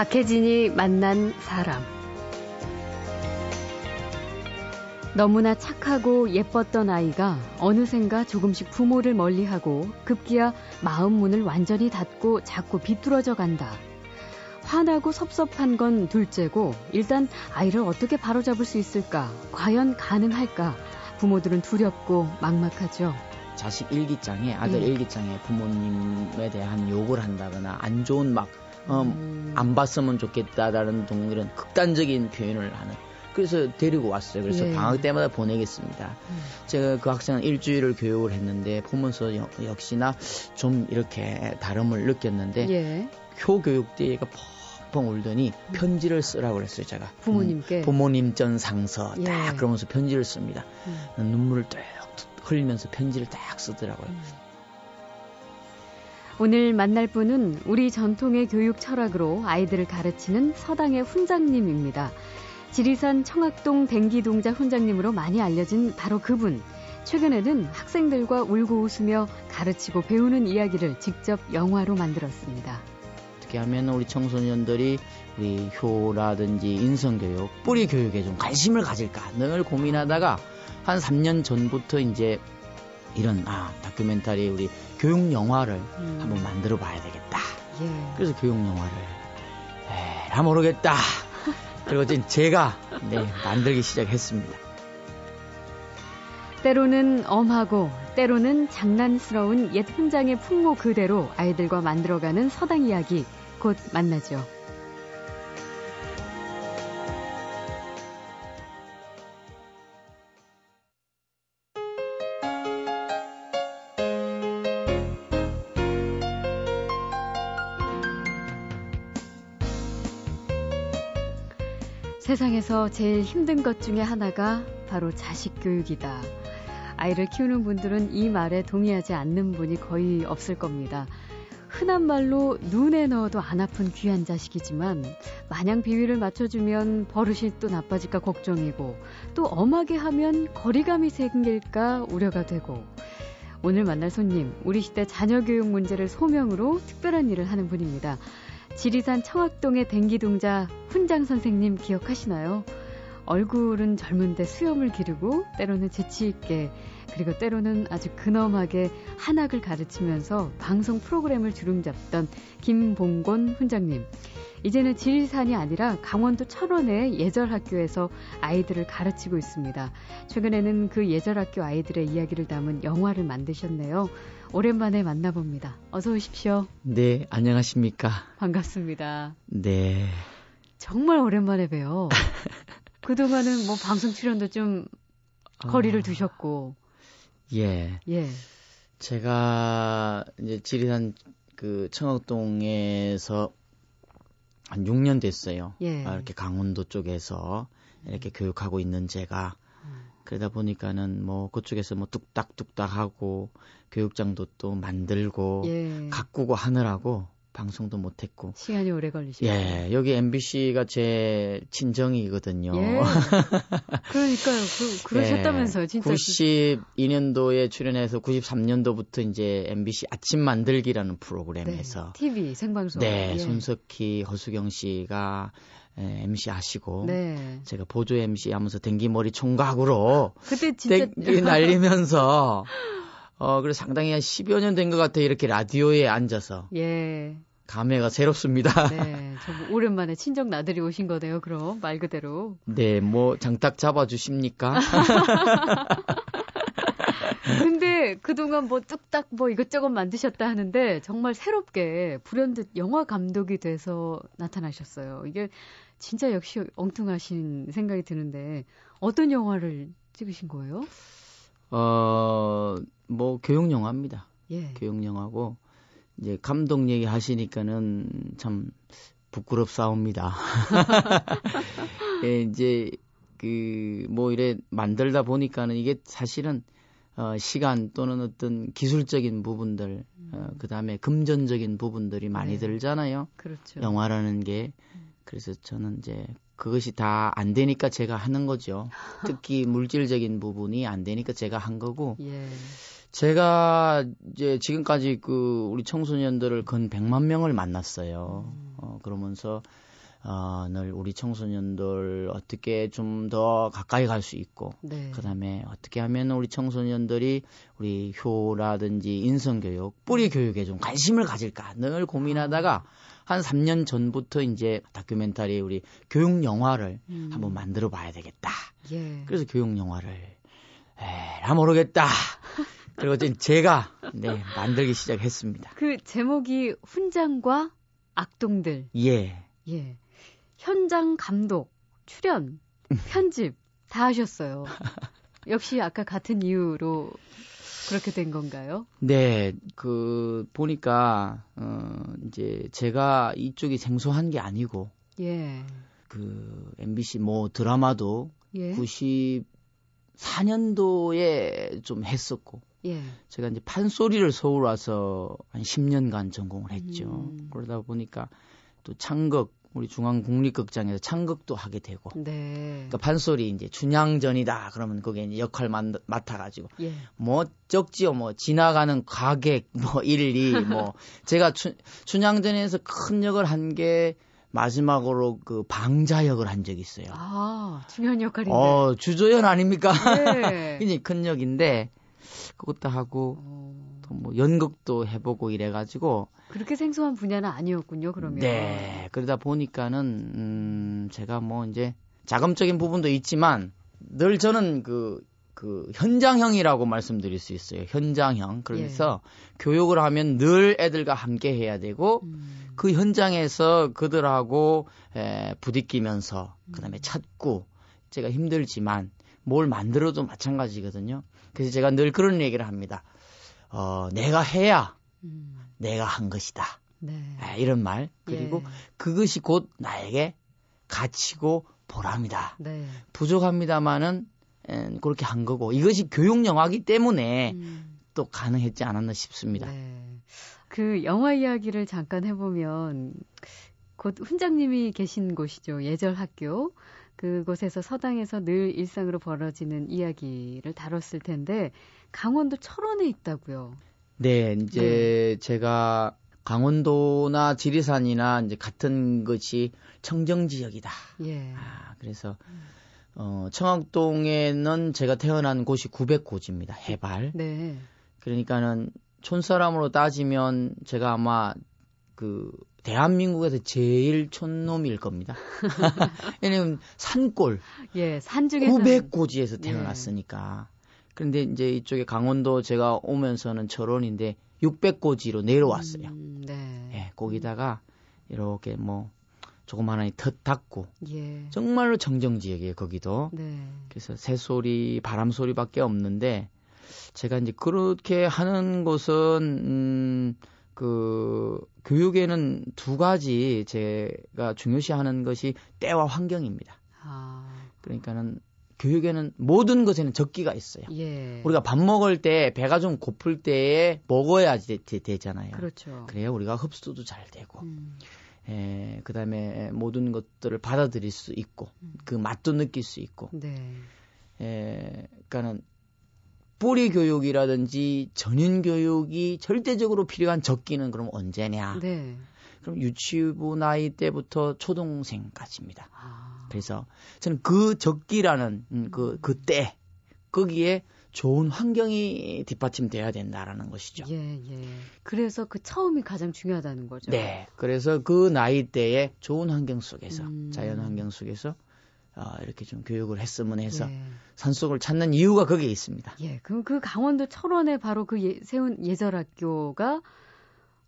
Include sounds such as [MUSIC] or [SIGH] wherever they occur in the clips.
박혜진이 만난 사람. 너무나 착하고 예뻤던 아이가 어느샌가 조금씩 부모를 멀리하고 급기야 마음 문을 완전히 닫고 자꾸 비뚤어져 간다. 화나고 섭섭한 건 둘째고 일단 아이를 어떻게 바로잡을 수 있을까? 과연 가능할까? 부모들은 두렵고 막막하죠. 자식 일기장에 아들 예. 일기장에 부모님에 대한 욕을 한다거나 안 좋은 막 어, 음. 안 봤으면 좋겠다라는 등 이런 극단적인 표현을 하는 그래서 데리고 왔어요. 그래서 예. 방학 때마다 보내겠습니다. 음. 제가 그 학생은 일주일을 교육을 했는데 보면서 여- 역시나 좀 이렇게 다름을 느꼈는데 예. 효교육 때 얘가 펑펑 울더니 편지를 쓰라고 그랬어요. 제가 부모님께. 음, 부모님 전 상서 예. 딱 그러면서 편지를 씁니다. 음. 눈물을 뚝 흘리면서 편지를 딱 쓰더라고요. 오늘 만날 분은 우리 전통의 교육 철학으로 아이들을 가르치는 서당의 훈장님입니다. 지리산 청학동 댕기동자 훈장님으로 많이 알려진 바로 그분. 최근에는 학생들과 울고 웃으며 가르치고 배우는 이야기를 직접 영화로 만들었습니다. 어떻게 하면 우리 청소년들이 우리 효라든지 인성교육, 뿌리 교육에 좀 관심을 가질까 늘 고민하다가 한 3년 전부터 이제 이런 아 다큐멘터리 우리 교육 영화를 음. 한번 만들어 봐야 되겠다. 예. 그래서 교육 영화를 에라 모르겠다. [LAUGHS] 그리고 이제 제가 네, 만들기 시작했습니다. 때로는 엄하고 때로는 장난스러운 옛 훈장의 풍모 그대로 아이들과 만들어가는 서당 이야기 곧 만나죠. 세상에서 제일 힘든 것 중에 하나가 바로 자식 교육이다. 아이를 키우는 분들은 이 말에 동의하지 않는 분이 거의 없을 겁니다. 흔한 말로 눈에 넣어도 안 아픈 귀한 자식이지만 마냥 비위를 맞춰주면 버릇이 또 나빠질까 걱정이고 또 엄하게 하면 거리감이 생길까 우려가 되고 오늘 만날 손님 우리 시대 자녀 교육 문제를 소명으로 특별한 일을 하는 분입니다. 지리산 청학동의 댕기동자 훈장 선생님 기억하시나요? 얼굴은 젊은데 수염을 기르고 때로는 재치 있게 그리고 때로는 아주 근엄하게 한학을 가르치면서 방송 프로그램을 주름잡던 김봉곤 훈장님. 이제는 지리산이 아니라 강원도 철원의 예절학교에서 아이들을 가르치고 있습니다. 최근에는 그 예절학교 아이들의 이야기를 담은 영화를 만드셨네요. 오랜만에 만나봅니다. 어서 오십시오. 네, 안녕하십니까? 반갑습니다. 네. 정말 오랜만에 봬요. [LAUGHS] 그동안은 뭐 방송 출연도 좀 거리를 아, 두셨고, 예. 예. 제가 이제 지리산 그 청학동에서 한 6년 됐어요. 예. 아, 이렇게 강원도 쪽에서 이렇게 교육하고 있는 제가 그러다 보니까는 뭐 그쪽에서 뭐 뚝딱뚝딱 하고 교육장도 또 만들고 예. 가꾸고 하느라고 방송도 못 했고 시간이 오래 걸리시고. 예 여기 MBC가 제 친정이거든요. 예. [LAUGHS] 그러니까요. 그, 그러셨다면서요, 진짜. 92년도에 출연해서 93년도부터 이제 MBC 아침 만들기라는 네. 프로그램에서 TV 생방송. 네, 예. 손석희, 허수경 씨가 에, MC 하시고 네. 제가 보조 MC 하면서 댕기머리 총각으로 [LAUGHS] 그때 진짜 댕기 날리면서 어 그래 상당히 한 10여 년 된 것 같아요. 이렇게 라디오에 앉아서 예. 감회가 새롭습니다. 네. 정말 오랜만에 친정 나들이 오신 거네요, 그럼 말 그대로. [LAUGHS] 네, 뭐 장딱 잡아 주십니까? [LAUGHS] 근데 그동안 뭐 뚝딱 뭐 이것저것 만드셨다 하는데 정말 새롭게 불현듯 영화 감독이 돼서 나타나셨어요. 이게 진짜 역시 엉뚱하신 생각이 드는데 어떤 영화를 찍으신 거예요? 어, 뭐 교육 영화입니다. 예. 교육 영화고 이제 감독 얘기 하시니까는 참 부끄럽사옵니다. [LAUGHS] [LAUGHS] 예, 이제 그 뭐 이래 만들다 보니까는 이게 사실은 어 시간 또는 어떤 기술적인 부분들 어 그 다음에 금전적인 부분들이 많이 네. 들잖아요. 그렇죠. 영화라는 게 그래서 저는 이제 그것이 다 안 되니까 제가 하는 거죠. [GASPS] 특히 물질적인 부분이 안 되니까 제가 한 거고 예. 제가 이제 지금까지 그 우리 청소년들을 근 100만 명을 만났어요. 음. 어, 그러면서 어, 늘 우리 청소년들 어떻게 좀 더 가까이 갈 수 있고, 네. 그 다음에 어떻게 하면 우리 청소년들이 우리 효라든지 인성교육, 뿌리 교육에 좀 관심을 가질까 늘 고민하다가 한 3년 전부터 이제 다큐멘터리 우리 교육 영화를 음. 한번 만들어 봐야 되겠다. 예. 그래서 교육 영화를 에라 모르겠다. [LAUGHS] 그리고 이제 제가 네, 만들기 시작했습니다. 그 제목이 훈장과 악동들. 예. 예. 현장 감독, 출연, [LAUGHS] 편집 다 하셨어요. 역시 아까 같은 이유로 그렇게 된 건가요? 네, 그 보니까 어 이제 제가 이쪽이 생소한 게 아니고 예. 그 MBC 뭐 드라마도 예. 94년도에 좀 했었고 예. 제가 이제 판소리를 서울 와서 한 10년간 전공을 했죠. 음. 그러다 보니까 또 창극 우리 중앙국립극장에서 창극도 하게 되고 네. 그러니까 판소리 이제 춘향전이다 그러면 거기에 이제 역할 맡, 맡아가지고 예. 뭐 적지요 뭐 지나가는 가객 [LAUGHS] 뭐 일리 뭐 제가 춘, 춘향전에서 큰 역을 한 게 마지막으로 그 방자 역을 한 적이 있어요. 아, 중요한 역할인데. 어 주조연 아닙니까? 네. [LAUGHS] 굉장히 큰 역인데 그것도 하고 어, 또 뭐 연극도 해보고 이래가지고 그렇게 생소한 분야는 아니었군요, 그러면. 네 그러다 보니까는 음 제가 뭐 이제 자금적인 부분도 있지만 늘 저는 그그 현장형이라고 말씀드릴 수 있어요. 현장형. 그래서 교육을 하면 늘 애들과 함께 해야 되고 음, 그 현장에서 그들하고 에, 부딪히면서 그다음에 찾고 제가 힘들지만 뭘 만들어도 마찬가지거든요. 그래서 제가 늘 그런 얘기를 합니다. 어, 내가 해야 음, 내가 한 것이다. 네. 아, 이런 말. 그리고 예. 그것이 곧 나에게 가치고 보람이다. 네. 부족합니다만은 에, 그렇게 한 거고 이것이 교육 영화기 때문에 음, 또 가능했지 않았나 싶습니다. 네. 그 영화 이야기를 잠깐 해보면 곧 훈장님이 계신 곳이죠. 예절 학교. 그곳에서 서당에서 늘 일상으로 벌어지는 이야기를 다뤘을 텐데 강원도 철원에 있다고요. 네, 이제 제가 강원도나 지리산이나 이제 같은 것이 청정 지역이다. 예. 아, 그래서 어, 청학동에는 제가 태어난 곳이 900고지입니다. 해발. 네. 그러니까는 촌사람으로 따지면 제가 아마 그 대한민국에서 제일 촌놈일 겁니다. [LAUGHS] 왜냐면 산골 예, 산 중에서 900고지에서 태어났으니까. 그런데 이제 이쪽에 강원도 제가 오면서는 철원인데 600고지로 내려왔어요. 음, 네. 예, 거기다가 이렇게 뭐 조그마한 텃 닦고 예. 정말로 정정 지역이에요, 거기도. 네. 그래서 새소리, 바람 소리밖에 없는데 제가 이제 그렇게 하는 것은 음, 그 교육에는 두 가지 제가 중요시하는 것이 때와 환경입니다. 아. 그러니까는 교육에는 모든 것에는 적기가 있어요. 예. 우리가 밥 먹을 때 배가 좀 고플 때에 먹어야지 되, 잖아요 그렇죠. 그래야 우리가 흡수도 잘 되고, 음, 에, 그다음에 모든 것들을 받아들일 수 있고, 음. 그 맛도 느낄 수 있고, 네. 에, 그러니까는 뿌리 교육이라든지 전인 교육이 절대적으로 필요한 적기는 그럼 언제냐? 네. 그럼 유치부 나이 때부터 초등생까지입니다. 아. 그래서 저는 그 적기라는 음, 그 그때 거기에 좋은 환경이 뒷받침돼야 된다라는 것이죠. 예, 예. 그래서 그 처음이 가장 중요하다는 거죠. 네. 그래서 그 나이 때에 좋은 환경 속에서 음. 자연 환경 속에서 어, 이렇게 좀 교육을 했으면 해서 예. 산속을 찾는 이유가 거기에 있습니다. 예, 그럼 그 강원도 철원에 바로 그 예, 세운 예절학교가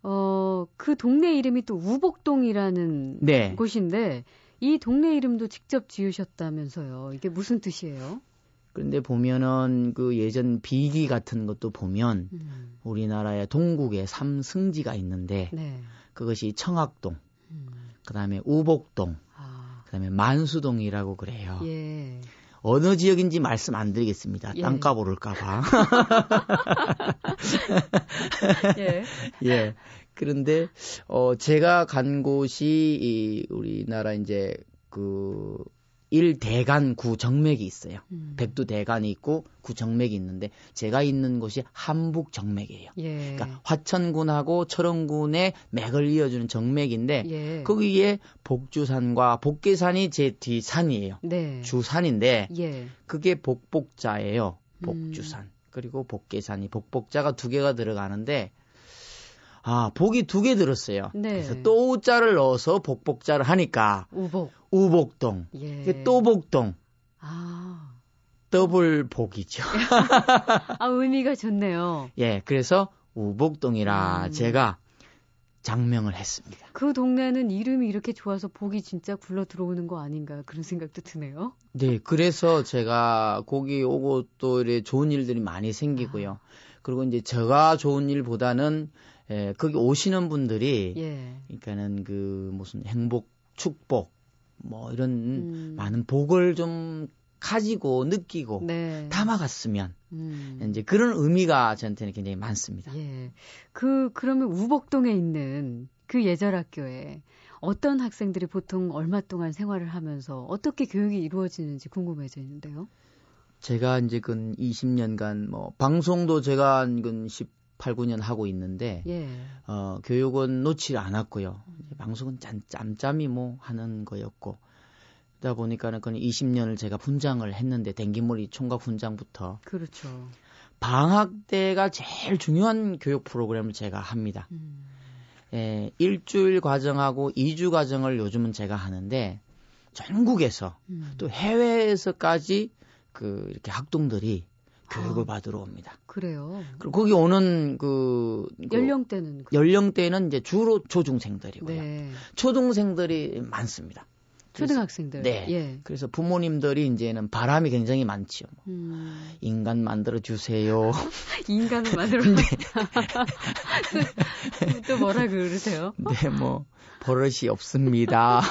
어, 그 동네 이름이 또 우복동이라는 네. 곳인데 이 동네 이름도 직접 지으셨다면서요. 이게 무슨 뜻이에요? 그런데 보면은 그 예전 비기 같은 것도 보면 음, 우리나라의 동국에 삼승지가 있는데 네. 그것이 청학동, 음, 그다음에 우복동, 아, 그다음에 만수동이라고 그래요. 예. 어느 지역인지 말씀 안 드리겠습니다. 예. 땅값 오를까봐. 예. [LAUGHS] [LAUGHS] 예. 그런데 어 제가 간 곳이 이 우리나라 이제 그 일대간 구정맥이 있어요. 음. 백두대간이 있고 구정맥이 있는데 제가 있는 곳이 함북정맥이에요. 예. 그러니까 화천군하고 철원군의 맥을 이어주는 정맥인데 예. 거기에 복주산과 복계산이 제 뒤 산이에요. 네. 주산인데 예. 그게 복복자예요. 음. 복주산. 그리고 복계산이 복복자가 두 개가 들어가는데 아, 복이 두 개 들었어요. 네. 그래서 또자를 넣어서 복복자를 하니까 우복. 우복동, 예. 또복동, 아. 더블 복이죠. [LAUGHS] 아, 의미가 좋네요. 예, 그래서 우복동이라 음. 제가 장명을 했습니다. 그 동네는 이름이 이렇게 좋아서 복이 진짜 굴러 들어오는 거 아닌가 그런 생각도 드네요. 네, 그래서 제가 거기 오고 또 이래 좋은 일들이 많이 생기고요. 그리고 이제 제가 좋은 일보다는 에, 거기 오시는 분들이 예. 그러니까는 그 무슨 행복, 축복 뭐 이런 음. 많은 복을 좀 가지고 느끼고 네. 담아갔으면 음. 이제 그런 의미가 저한테는 굉장히 많습니다. 예. 그 그러면 우복동에 있는 그 예절 학교에 어떤 학생들이 보통 얼마 동안 생활을 하면서 어떻게 교육이 이루어지는지 궁금해지는데요. 제가 이제 근 20년간 뭐 방송도 제가 근 18, 9년 하고 있는데 예. 어, 교육은 놓지 않았고요. 방송은 짠, 짬짬이 뭐 하는 거였고. 그러다 보니까는 그 20년을 제가 분장을 했는데 댕기머리 총각 분장부터 그렇죠. 방학 때가 제일 중요한 교육 프로그램을 제가 합니다. 음. 예, 일주일 과정하고 2주 과정을 요즘은 제가 하는데 전국에서 음. 또 해외에서까지 그 이렇게 학동들이 교육을 아. 받으러 옵니다. 그래요. 그리고 거기 오는 그, 그 연령대는 그- 연령대는 이제 주로 초중생들이고요. 네. 초등생들이 많습니다. 초등학생들. 네. 예. 그래서 부모님들이 이제는 바람이 굉장히 많지요. 뭐. 음. 인간 만들어 주세요. [LAUGHS] 인간을 [LAUGHS] 만들어. [LAUGHS] 또 뭐라 그러세요? 네, 뭐 버릇이 없습니다.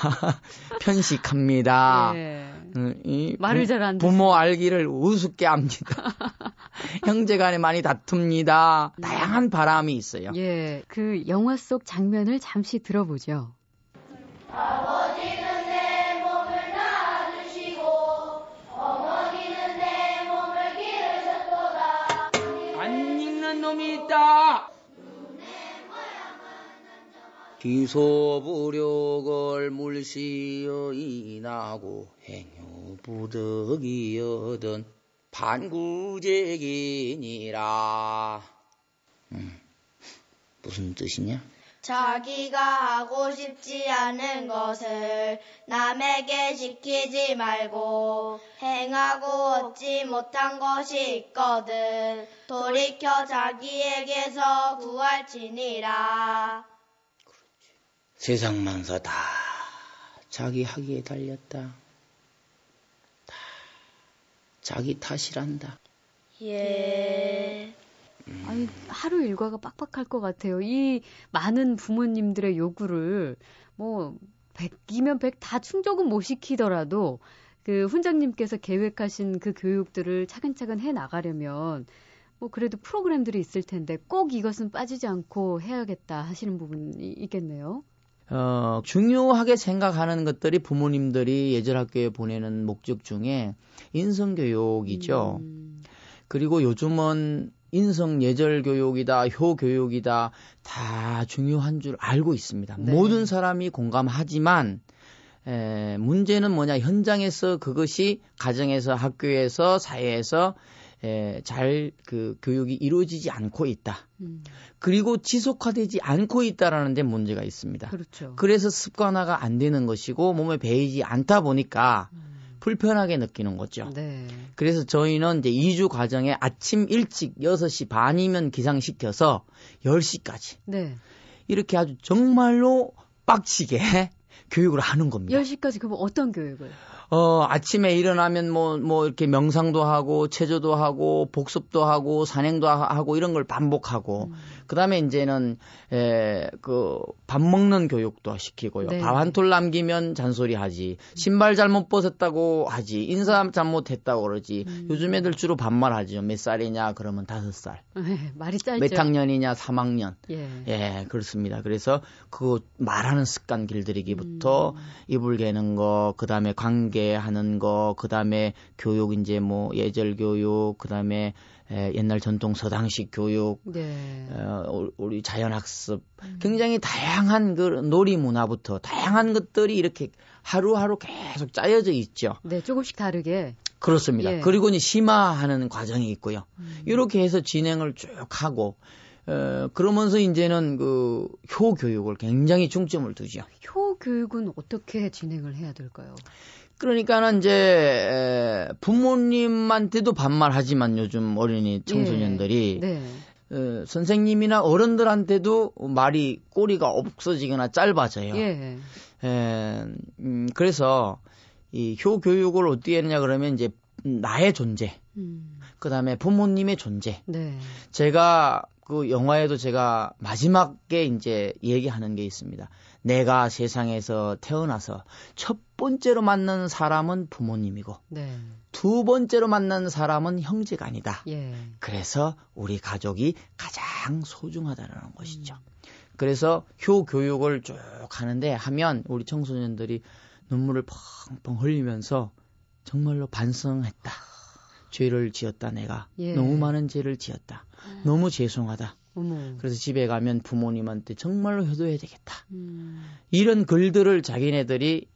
편식합니다. 예. 음, 이 말을 부- 잘안 부모 알기를 우습게 합니다. 형제간에 많이 다툽니다. 다양한 바람이 있어요. 예. 그 영화 속 장면을 잠시 들어보죠. 아버지 있다. 기소부력을 물시어 인하고 행여부덕이여든 반구제기니라. 음, 무슨 뜻이냐? 자기가 하고 싶지 않은 것을 남에게 시키지 말고 행하고 얻지 못한 것이 있거든 돌이켜 자기에게서 구할지니라. 세상 만사 다 자기 하기에 달렸다. 다 자기 탓이란다. 예. 아니, 하루 일과가 빡빡할 것 같아요. 이 많은 부모님들의 요구를 뭐 100이면 100 다 충족은 못 시키더라도 그 훈장님께서 계획하신 그 교육들을 차근차근 해 나가려면 뭐 그래도 프로그램들이 있을 텐데 꼭 이것은 빠지지 않고 해야겠다 하시는 부분이 있겠네요. 어, 중요하게 생각하는 것들이 부모님들이 예절 학교에 보내는 목적 중에 인성교육이죠. 음, 그리고 요즘은 인성 예절 교육이다, 효 교육이다, 다 중요한 줄 알고 있습니다. 네. 모든 사람이 공감하지만, 에, 문제는 뭐냐, 현장에서 그것이 가정에서, 학교에서, 사회에서, 에, 잘그 교육이 이루어지지 않고 있다. 음, 그리고 지속화되지 않고 있다라는 데 문제가 있습니다. 그렇죠. 그래서 습관화가 안 되는 것이고 몸에 배이지 않다 보니까 음, 불편하게 느끼는 거죠. 네. 그래서 저희는 이제 2주 과정에 아침 일찍 6시 반이면 기상시켜서 10시까지 네. 이렇게 아주 정말로 빡치게 [LAUGHS] 교육을 하는 겁니다. 10시까지 그럼 어떤 교육을? 어, 아침에 일어나면 뭐, 뭐, 이렇게 명상도 하고, 체조도 하고, 복습도 하고, 산행도 하- 하고, 이런 걸 반복하고, 음. 그 다음에 이제는, 에, 그, 밥 먹는 교육도 시키고요. 네. 밥한 톨 남기면 잔소리 하지. 신발 잘못 벗었다고 하지. 인사 잘못했다고 그러지. 음. 요즘 애들 주로 반말 하죠. 몇 살이냐? 그러면 다섯 살. 네, 말이 짧죠. 몇 학년이냐? 3학년. 예. 예, 그렇습니다. 그래서 그 말하는 습관 길들이기부터 음. 이불 개는 거, 그 다음에 관계 중재하는 거, 그 다음에 교육 이제 뭐 예절 교육, 그 다음에 옛날 전통 서당식 교육, 네. 어, 우리 자연학습, 음. 굉장히 다양한 그 놀이 문화부터 다양한 것들이 이렇게 하루하루 계속 짜여져 있죠. 네, 조금씩 다르게. 그렇습니다. 예. 그리고 이제 심화하는 과정이 있고요. 음. 이렇게 해서 진행을 쭉 하고, 어, 그러면서 이제는 그 효 교육을 굉장히 중점을 두죠. 효 교육은 어떻게 진행을 해야 될까요? 그러니까는 이제 부모님한테도 반말하지만 요즘 어린이 청소년들이 예. 네. 어, 선생님이나 어른들한테도 말이 꼬리가 없어지거나 짧아져요. 예. 에, 음, 그래서 이 효 교육을 어떻게 했냐 그러면 이제 나의 존재, 음. 그 다음에 부모님의 존재. 네. 제가 그 영화에도 제가 마지막에 이제 얘기하는 게 있습니다. 내가 세상에서 태어나서 첫 번째로 만난 사람은 부모님이고 네. 두 번째로 만난 사람은 형제가 아니다. 예. 그래서 우리 가족이 가장 소중하다는 것이죠. 음. 그래서 효 교육을 쭉 하는데 하면 우리 청소년들이 눈물을 펑펑 흘리면서 정말로 반성했다. 죄를 지었다 내가 예. 너무 많은 죄를 지었다. 음. 너무 죄송하다. 어머. 그래서 집에 가면 부모님한테 정말로 효도해야 되겠다. 음. 이런 글들을 자기네들이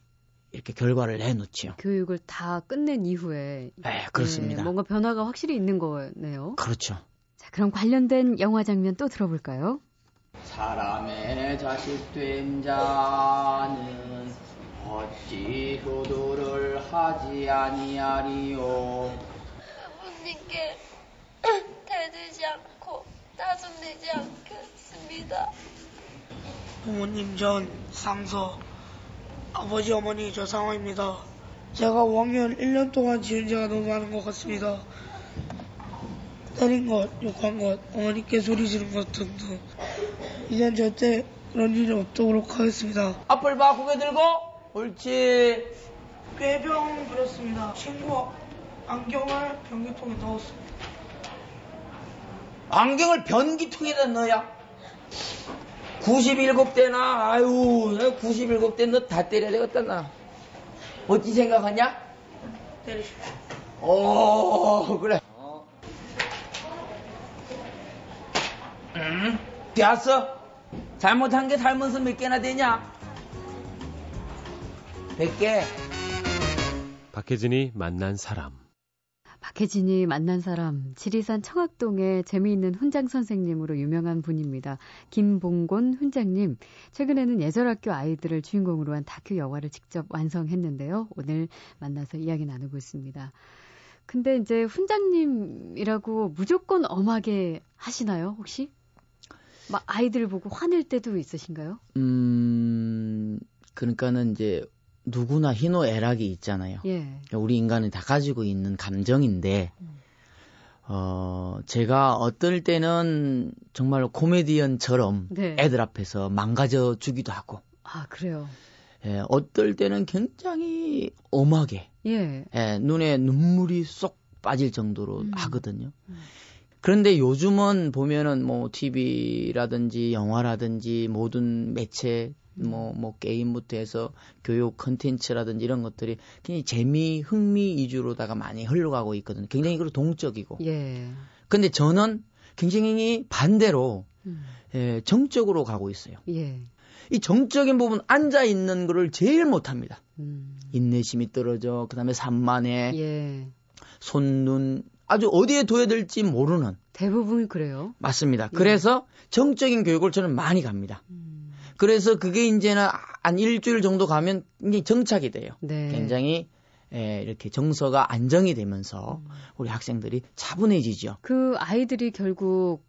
이렇게 결과를 내놓지요. 교육을 다 끝낸 이후에. 네, 그렇습니다. 네, 뭔가 변화가 확실히 있는 거네요. 그렇죠. 자, 그럼 관련된 영화 장면 또 들어볼까요? 사람의 자식 된 자는 어찌 효도를 하지 아니하리요. 부모님께 [CLEARS THROAT] 않고 따순되지 않겠습니다. 부모님 전 상서 아버지 어머니 저 상황입니다. 제가 5학년 1년 동안 지은 죄가 너무 많은 것 같습니다. 때린 것, 욕한 것, 어머니께 소리 지른 것 등등. 이젠 절대 그런 일이 없도록 하겠습니다. 앞을 봐, 고개 들고. 옳지. 꾀병 부렸습니다. 친구 안경을 변기통에 넣었습니다. 안경을 변기통에다 넣어야 97대나 아유 97대 너 다 때려야 되겠다 나 어찌 생각하냐? 때리십시오 오 그래 응? 되었어? 잘못한 게 살면서 몇 개나 되냐? 100개 박혜진이 만난 사람 박혜진이 만난 사람, 지리산 청학동의 재미있는 훈장 선생님으로 유명한 분입니다. 김봉곤 훈장님, 최근에는 예절학교 아이들을 주인공으로 한 다큐 영화를 직접 완성했는데요. 오늘 만나서 이야기 나누고 있습니다. 근데 이제 훈장님이라고 무조건 엄하게 하시나요, 혹시? 막 아이들 보고 화낼 때도 있으신가요? 음, 그러니까는 이제 누구나 희노애락이 있잖아요. 예. 우리 인간이 다 가지고 있는 감정인데, 어, 제가 어떨 때는 정말 코미디언처럼 네. 애들 앞에서 망가져 주기도 하고. 아, 그래요? 예, 어떨 때는 굉장히 엄하게. 예. 예 눈에 눈물이 쏙 빠질 정도로 음. 하거든요. 음. 그런데 요즘은 보면은 뭐 TV라든지 영화라든지 모든 매체 뭐, 뭐, 게임부터 해서 교육 컨텐츠라든지 이런 것들이 굉장히 재미, 흥미 위주로다가 많이 흘러가고 있거든요. 굉장히 그리고 동적이고. 예. 근데 저는 굉장히 반대로, 음. 예, 정적으로 가고 있어요. 예. 이 정적인 부분 앉아 있는 거를 제일 못 합니다. 음. 인내심이 떨어져, 그 다음에 산만해, 예. 손, 눈, 아주 어디에 둬야 될지 모르는. 대부분 그래요. 맞습니다. 예. 그래서 정적인 교육을 저는 많이 갑니다. 음. 그래서 그게 이제는 한 일주일 정도 가면 이제 정착이 돼요. 네. 굉장히 예, 이렇게 정서가 안정이 되면서 음. 우리 학생들이 차분해지죠. 그 아이들이 결국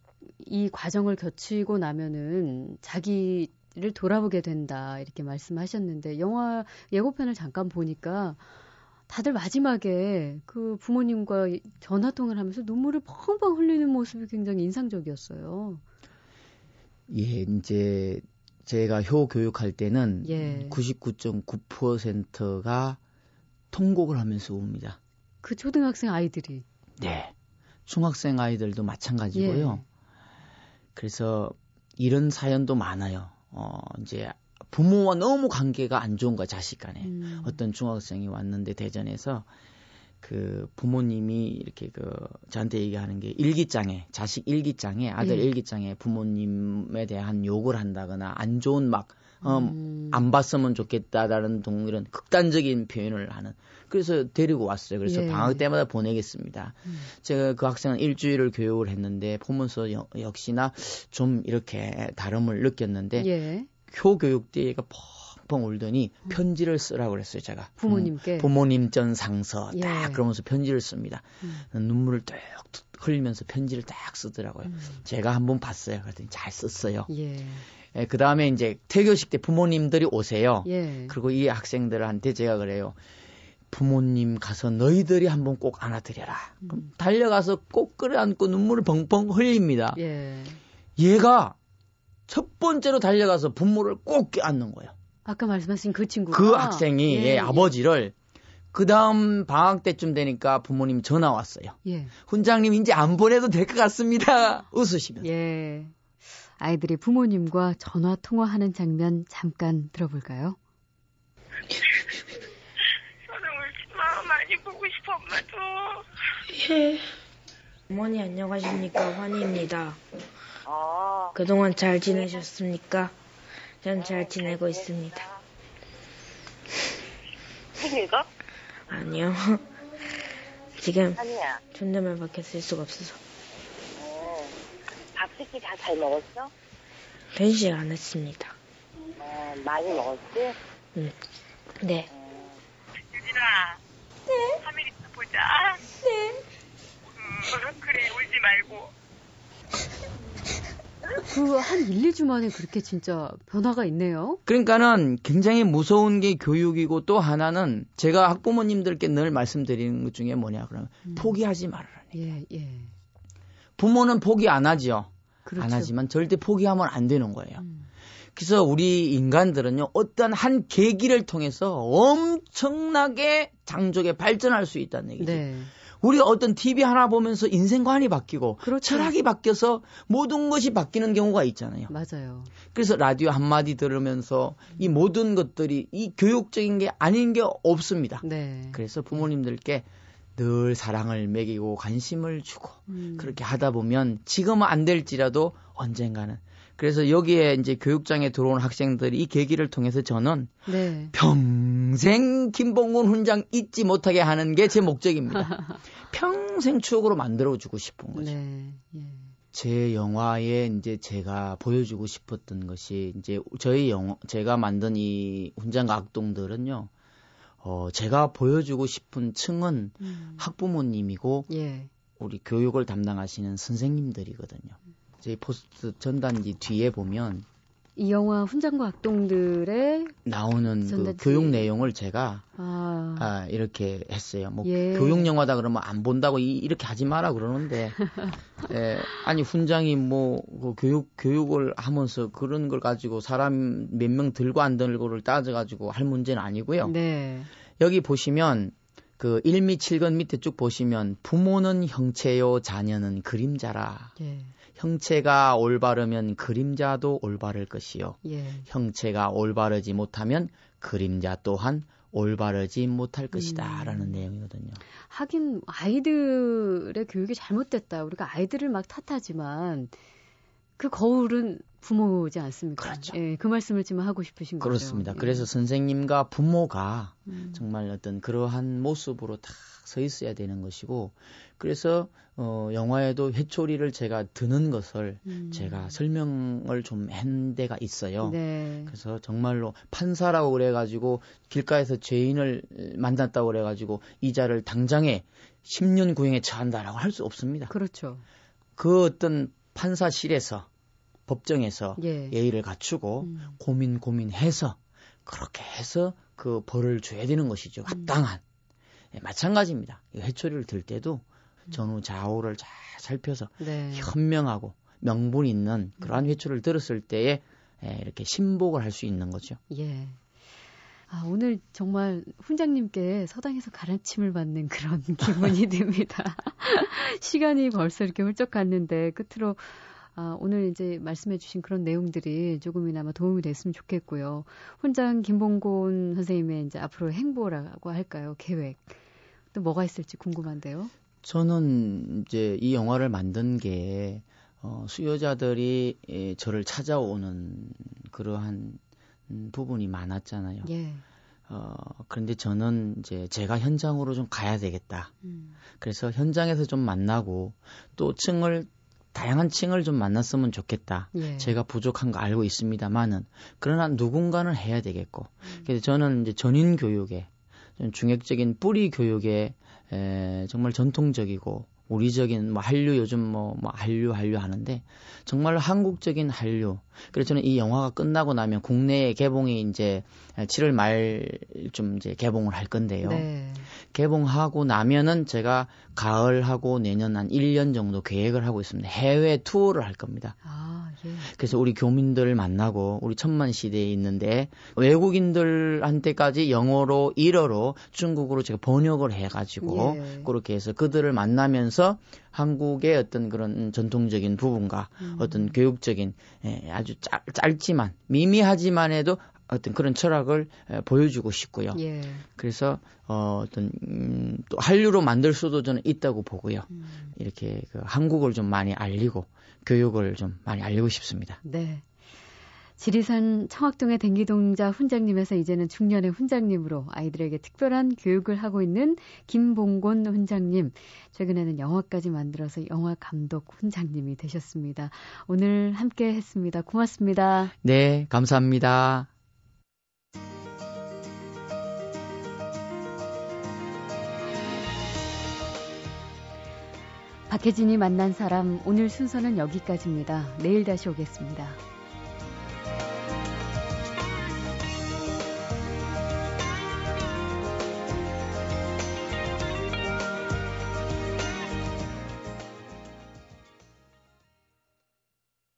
이 과정을 거치고 나면은 자기를 돌아보게 된다 이렇게 말씀하셨는데 영화 예고편을 잠깐 보니까 다들 마지막에 그 부모님과 전화 통화를 하면서 눈물을 펑펑 흘리는 모습이 굉장히 인상적이었어요. 예, 이제 제가 효 교육할 때는 예. 99.9%가 통곡을 하면서 옵니다. 그 초등학생 아이들이. 네. 중학생 아이들도 마찬가지고요. 예. 그래서 이런 사연도 많아요. 어, 이제 부모와 너무 관계가 안 좋은 거야 자식 간에 음. 어떤 중학생이 왔는데 대전에서 그 부모님이 이렇게 그 저한테 얘기하는 게 일기장에 자식 일기장에 아들 예. 일기장에 부모님에 대한 욕을 한다거나 안 좋은 막 어, 음. 안 봤으면 좋겠다라는 동 이런 극단적인 표현을 하는 그래서 데리고 왔어요. 그래서 예. 방학 때마다 보내겠습니다. 음. 제가 그 학생은 일주일을 교육을 했는데 보면서 여- 역시나 좀 이렇게 다름을 느꼈는데 예. 효 교육 때 얘가 펑펑 울더니 편지를 쓰라고 그랬어요, 제가. 부모님께? 음, 부모님 전 상서 예. 딱 그러면서 편지를 씁니다. 음. 눈물을 뚝 흘리면서 편지를 딱 쓰더라고요. 음. 제가 한번 봤어요. 그랬더니 잘 썼어요. 예. 그 다음에 이제 태교식 때 부모님들이 오세요. 예. 그리고 이 학생들한테 제가 그래요. 부모님 가서 너희들이 한번 꼭 안아드려라. 그럼 달려가서 꼭 끌어안고 눈물을 펑펑 흘립니다. 예. 얘가 첫 번째로 달려가서 부모를 꼭 껴안는 거예요. 아까 말씀하신 그 친구가 그 학생이 예, 얘 예. 아버지를 그 다음 방학 때쯤 되니까 부모님 전화 왔어요. 예. 훈장님 이제 안 보내도 될 것 같습니다. [LAUGHS] 웃으시면서. 예. 아이들이 부모님과 전화 통화하는 장면 잠깐 들어볼까요? 저는 울지 마. 많이 보고 싶어, 엄마도. 예. 어머니 안녕하십니까 환희입니다. 어. 그동안 잘 지내셨습니까? 전 잘 지내고 있습니다. 팬이가? 아니요. 지금 아니야. 존댓말밖에 쓸 수가 없어서 어. 밥 새끼 다잘 먹었어? 편식 안 했습니다. 어, 많이 먹었지? 음. 네. 유진아. 네? 3일 있다 보자. 네. 음, 그래, 울지 말고. [LAUGHS] 그 한 1, 2주 만에 그렇게 진짜 변화가 있네요. 그러니까는 굉장히 무서운 게 교육이고 또 하나는 제가 학부모님들께 늘 말씀드리는 것 중에 뭐냐 그러면 음. 포기하지 말아라. 예, 예. 부모는 포기 안 하지요. 그렇죠. 안 하지만 절대 포기하면 안 되는 거예요. 음. 그래서 우리 인간들은요, 어떤 한 계기를 통해서 엄청나게 장족에 발전할 수 있다는 얘기죠. 네. 우리가 어떤 TV 하나 보면서 인생관이 바뀌고 그렇죠. 철학이 바뀌어서 모든 것이 바뀌는 경우가 있잖아요. 맞아요. 그래서 라디오 한마디 들으면서 이 모든 것들이 이 교육적인 게 아닌 게 없습니다. 네. 그래서 부모님들께 늘 사랑을 먹이고 관심을 주고 음. 그렇게 하다 보면 지금은 안 될지라도 언젠가는 그래서 여기에 이제 교육장에 들어온 학생들이 이 계기를 통해서 저는 네. 평생 김봉곤 훈장 잊지 못하게 하는 게 제 목적입니다. [LAUGHS] 평생 추억으로 만들어주고 싶은 거죠. 네. 예. 제 영화에 이제 제가 보여주고 싶었던 것이 이제 저희 영화 제가 만든 이 훈장과 악동들은요. 어 제가 보여주고 싶은 층은 음. 학부모님이고 예. 우리 교육을 담당하시는 선생님들이거든요. 저희 포스트 전단지 뒤에 보면 이 영화 훈장과 악동들의 나오는 그 전단지. 교육 내용을 제가 아, 아, 이렇게 했어요. 뭐 예. 교육 영화다 그러면 안 본다고 이, 렇게 하지 마라 그러는데 [LAUGHS] 예, 아니 훈장이 뭐 그 교육 교육을 하면서 그런 걸 가지고 사람 몇 명 들고 안 들고를 따져 가지고 할 문제는 아니고요. 네. 여기 보시면 그 1미 7건 밑에 쭉 보시면 부모는 형체요 자녀는 그림자라. 예. 형체가 올바르면 그림자도 올바를 것이요. 예. 형체가 올바르지 못하면 그림자 또한 올바르지 못할 것이다. 음. 라는 내용이거든요. 하긴 아이들의 교육이 잘못됐다. 우리가 아이들을 막 탓하지만 그 거울은 부모지 않습니까? 그렇죠. 예, 그 말씀을 지금 하고 싶으신 거죠. 그렇습니다. 예. 그래서 선생님과 부모가 음. 정말 어떤 그러한 모습으로 딱 서 있어야 되는 것이고 그래서 어 영화에도 회초리를 제가 드는 것을 음. 제가 설명을 좀 한 데가 있어요. 네. 그래서 정말로 판사라고 그래가지고 길가에서 죄인을 만났다고 그래가지고 이자를 당장에 10년 구형에 처한다라고 할 수 없습니다. 그렇죠. 그 어떤 판사실에서 법정에서 예. 예의를 갖추고 음. 고민 고민해서 그렇게 해서 그 벌을 줘야 되는 것이죠. 합당한. 예, 마찬가지입니다. 이 회초리를 들 때도 전후 좌우를 잘 살펴서 네. 현명하고 명분 있는 그러한 회초리를 들었을 때에 예, 이렇게 신복을 할 수 있는 거죠. 예. 아, 오늘 정말 훈장님께 서당에서 가르침을 받는 그런 [LAUGHS] 기분이 듭니다. [LAUGHS] 시간이 벌써 이렇게 훌쩍 갔는데 끝으로 아, 오늘 이제 말씀해 주신 그런 내용들이 조금이나마 도움이 됐으면 좋겠고요. 훈장 김봉곤 선생님의 이제 앞으로 행보라고 할까요? 계획. 또 뭐가 있을지 궁금한데요. 저는 이제 이 영화를 만든 게 어, 수요자들이 예, 저를 찾아오는 그러한 음, 부분이 많았잖아요. 예. 어, 그런데 저는 이제 제가 현장으로 좀 가야 되겠다. 음. 그래서 현장에서 좀 만나고 또 층을 다양한 층을 좀 만났으면 좋겠다. 예. 제가 부족한 거 알고 있습니다만은 그러나 누군가는 해야 되겠고. 음. 그래서 저는 이제 전인 교육에 좀 중액적인 뿌리 교육에 에, 정말 전통적이고 우리적인 뭐 한류 요즘 뭐, 뭐 한류 한류 하는데 정말 한국적인 한류. 그래서 저는 이 영화가 끝나고 나면 국내에 개봉이 이제 7월 말 좀 이제 개봉을 할 건데요. 네. 개봉하고 나면은 제가 가을하고 내년 한 1년 정도 계획을 하고 있습니다. 해외 투어를 할 겁니다. 아, 예. 그래서 우리 교민들을 만나고 우리 천만 시대에 있는데 외국인들한테까지 영어로 일어로 중국어로 제가 번역을 해가지고 예. 그렇게 해서 그들을 만나면서 한국의 어떤 그런 전통적인 부분과 음. 어떤 교육적인 예, 아주 짧, 짧지만 미미하지만 해도 어떤 그런 철학을 에, 보여주고 싶고요. 예. 그래서 어, 어떤 음, 또 한류로 만들 수도 저는 있다고 보고요. 음. 이렇게 그 한국을 좀 많이 알리고 교육을 좀 많이 알리고 싶습니다. 네. 지리산 청학동의 댕기동자 훈장님에서 이제는 중년의 훈장님으로 아이들에게 특별한 교육을 하고 있는 김봉곤 훈장님. 최근에는 영화까지 만들어서 영화 감독 훈장님이 되셨습니다. 오늘 함께 했습니다. 고맙습니다. 네, 감사합니다. 박혜진이 만난 사람 오늘 순서는 여기까지입니다. 내일 다시 오겠습니다.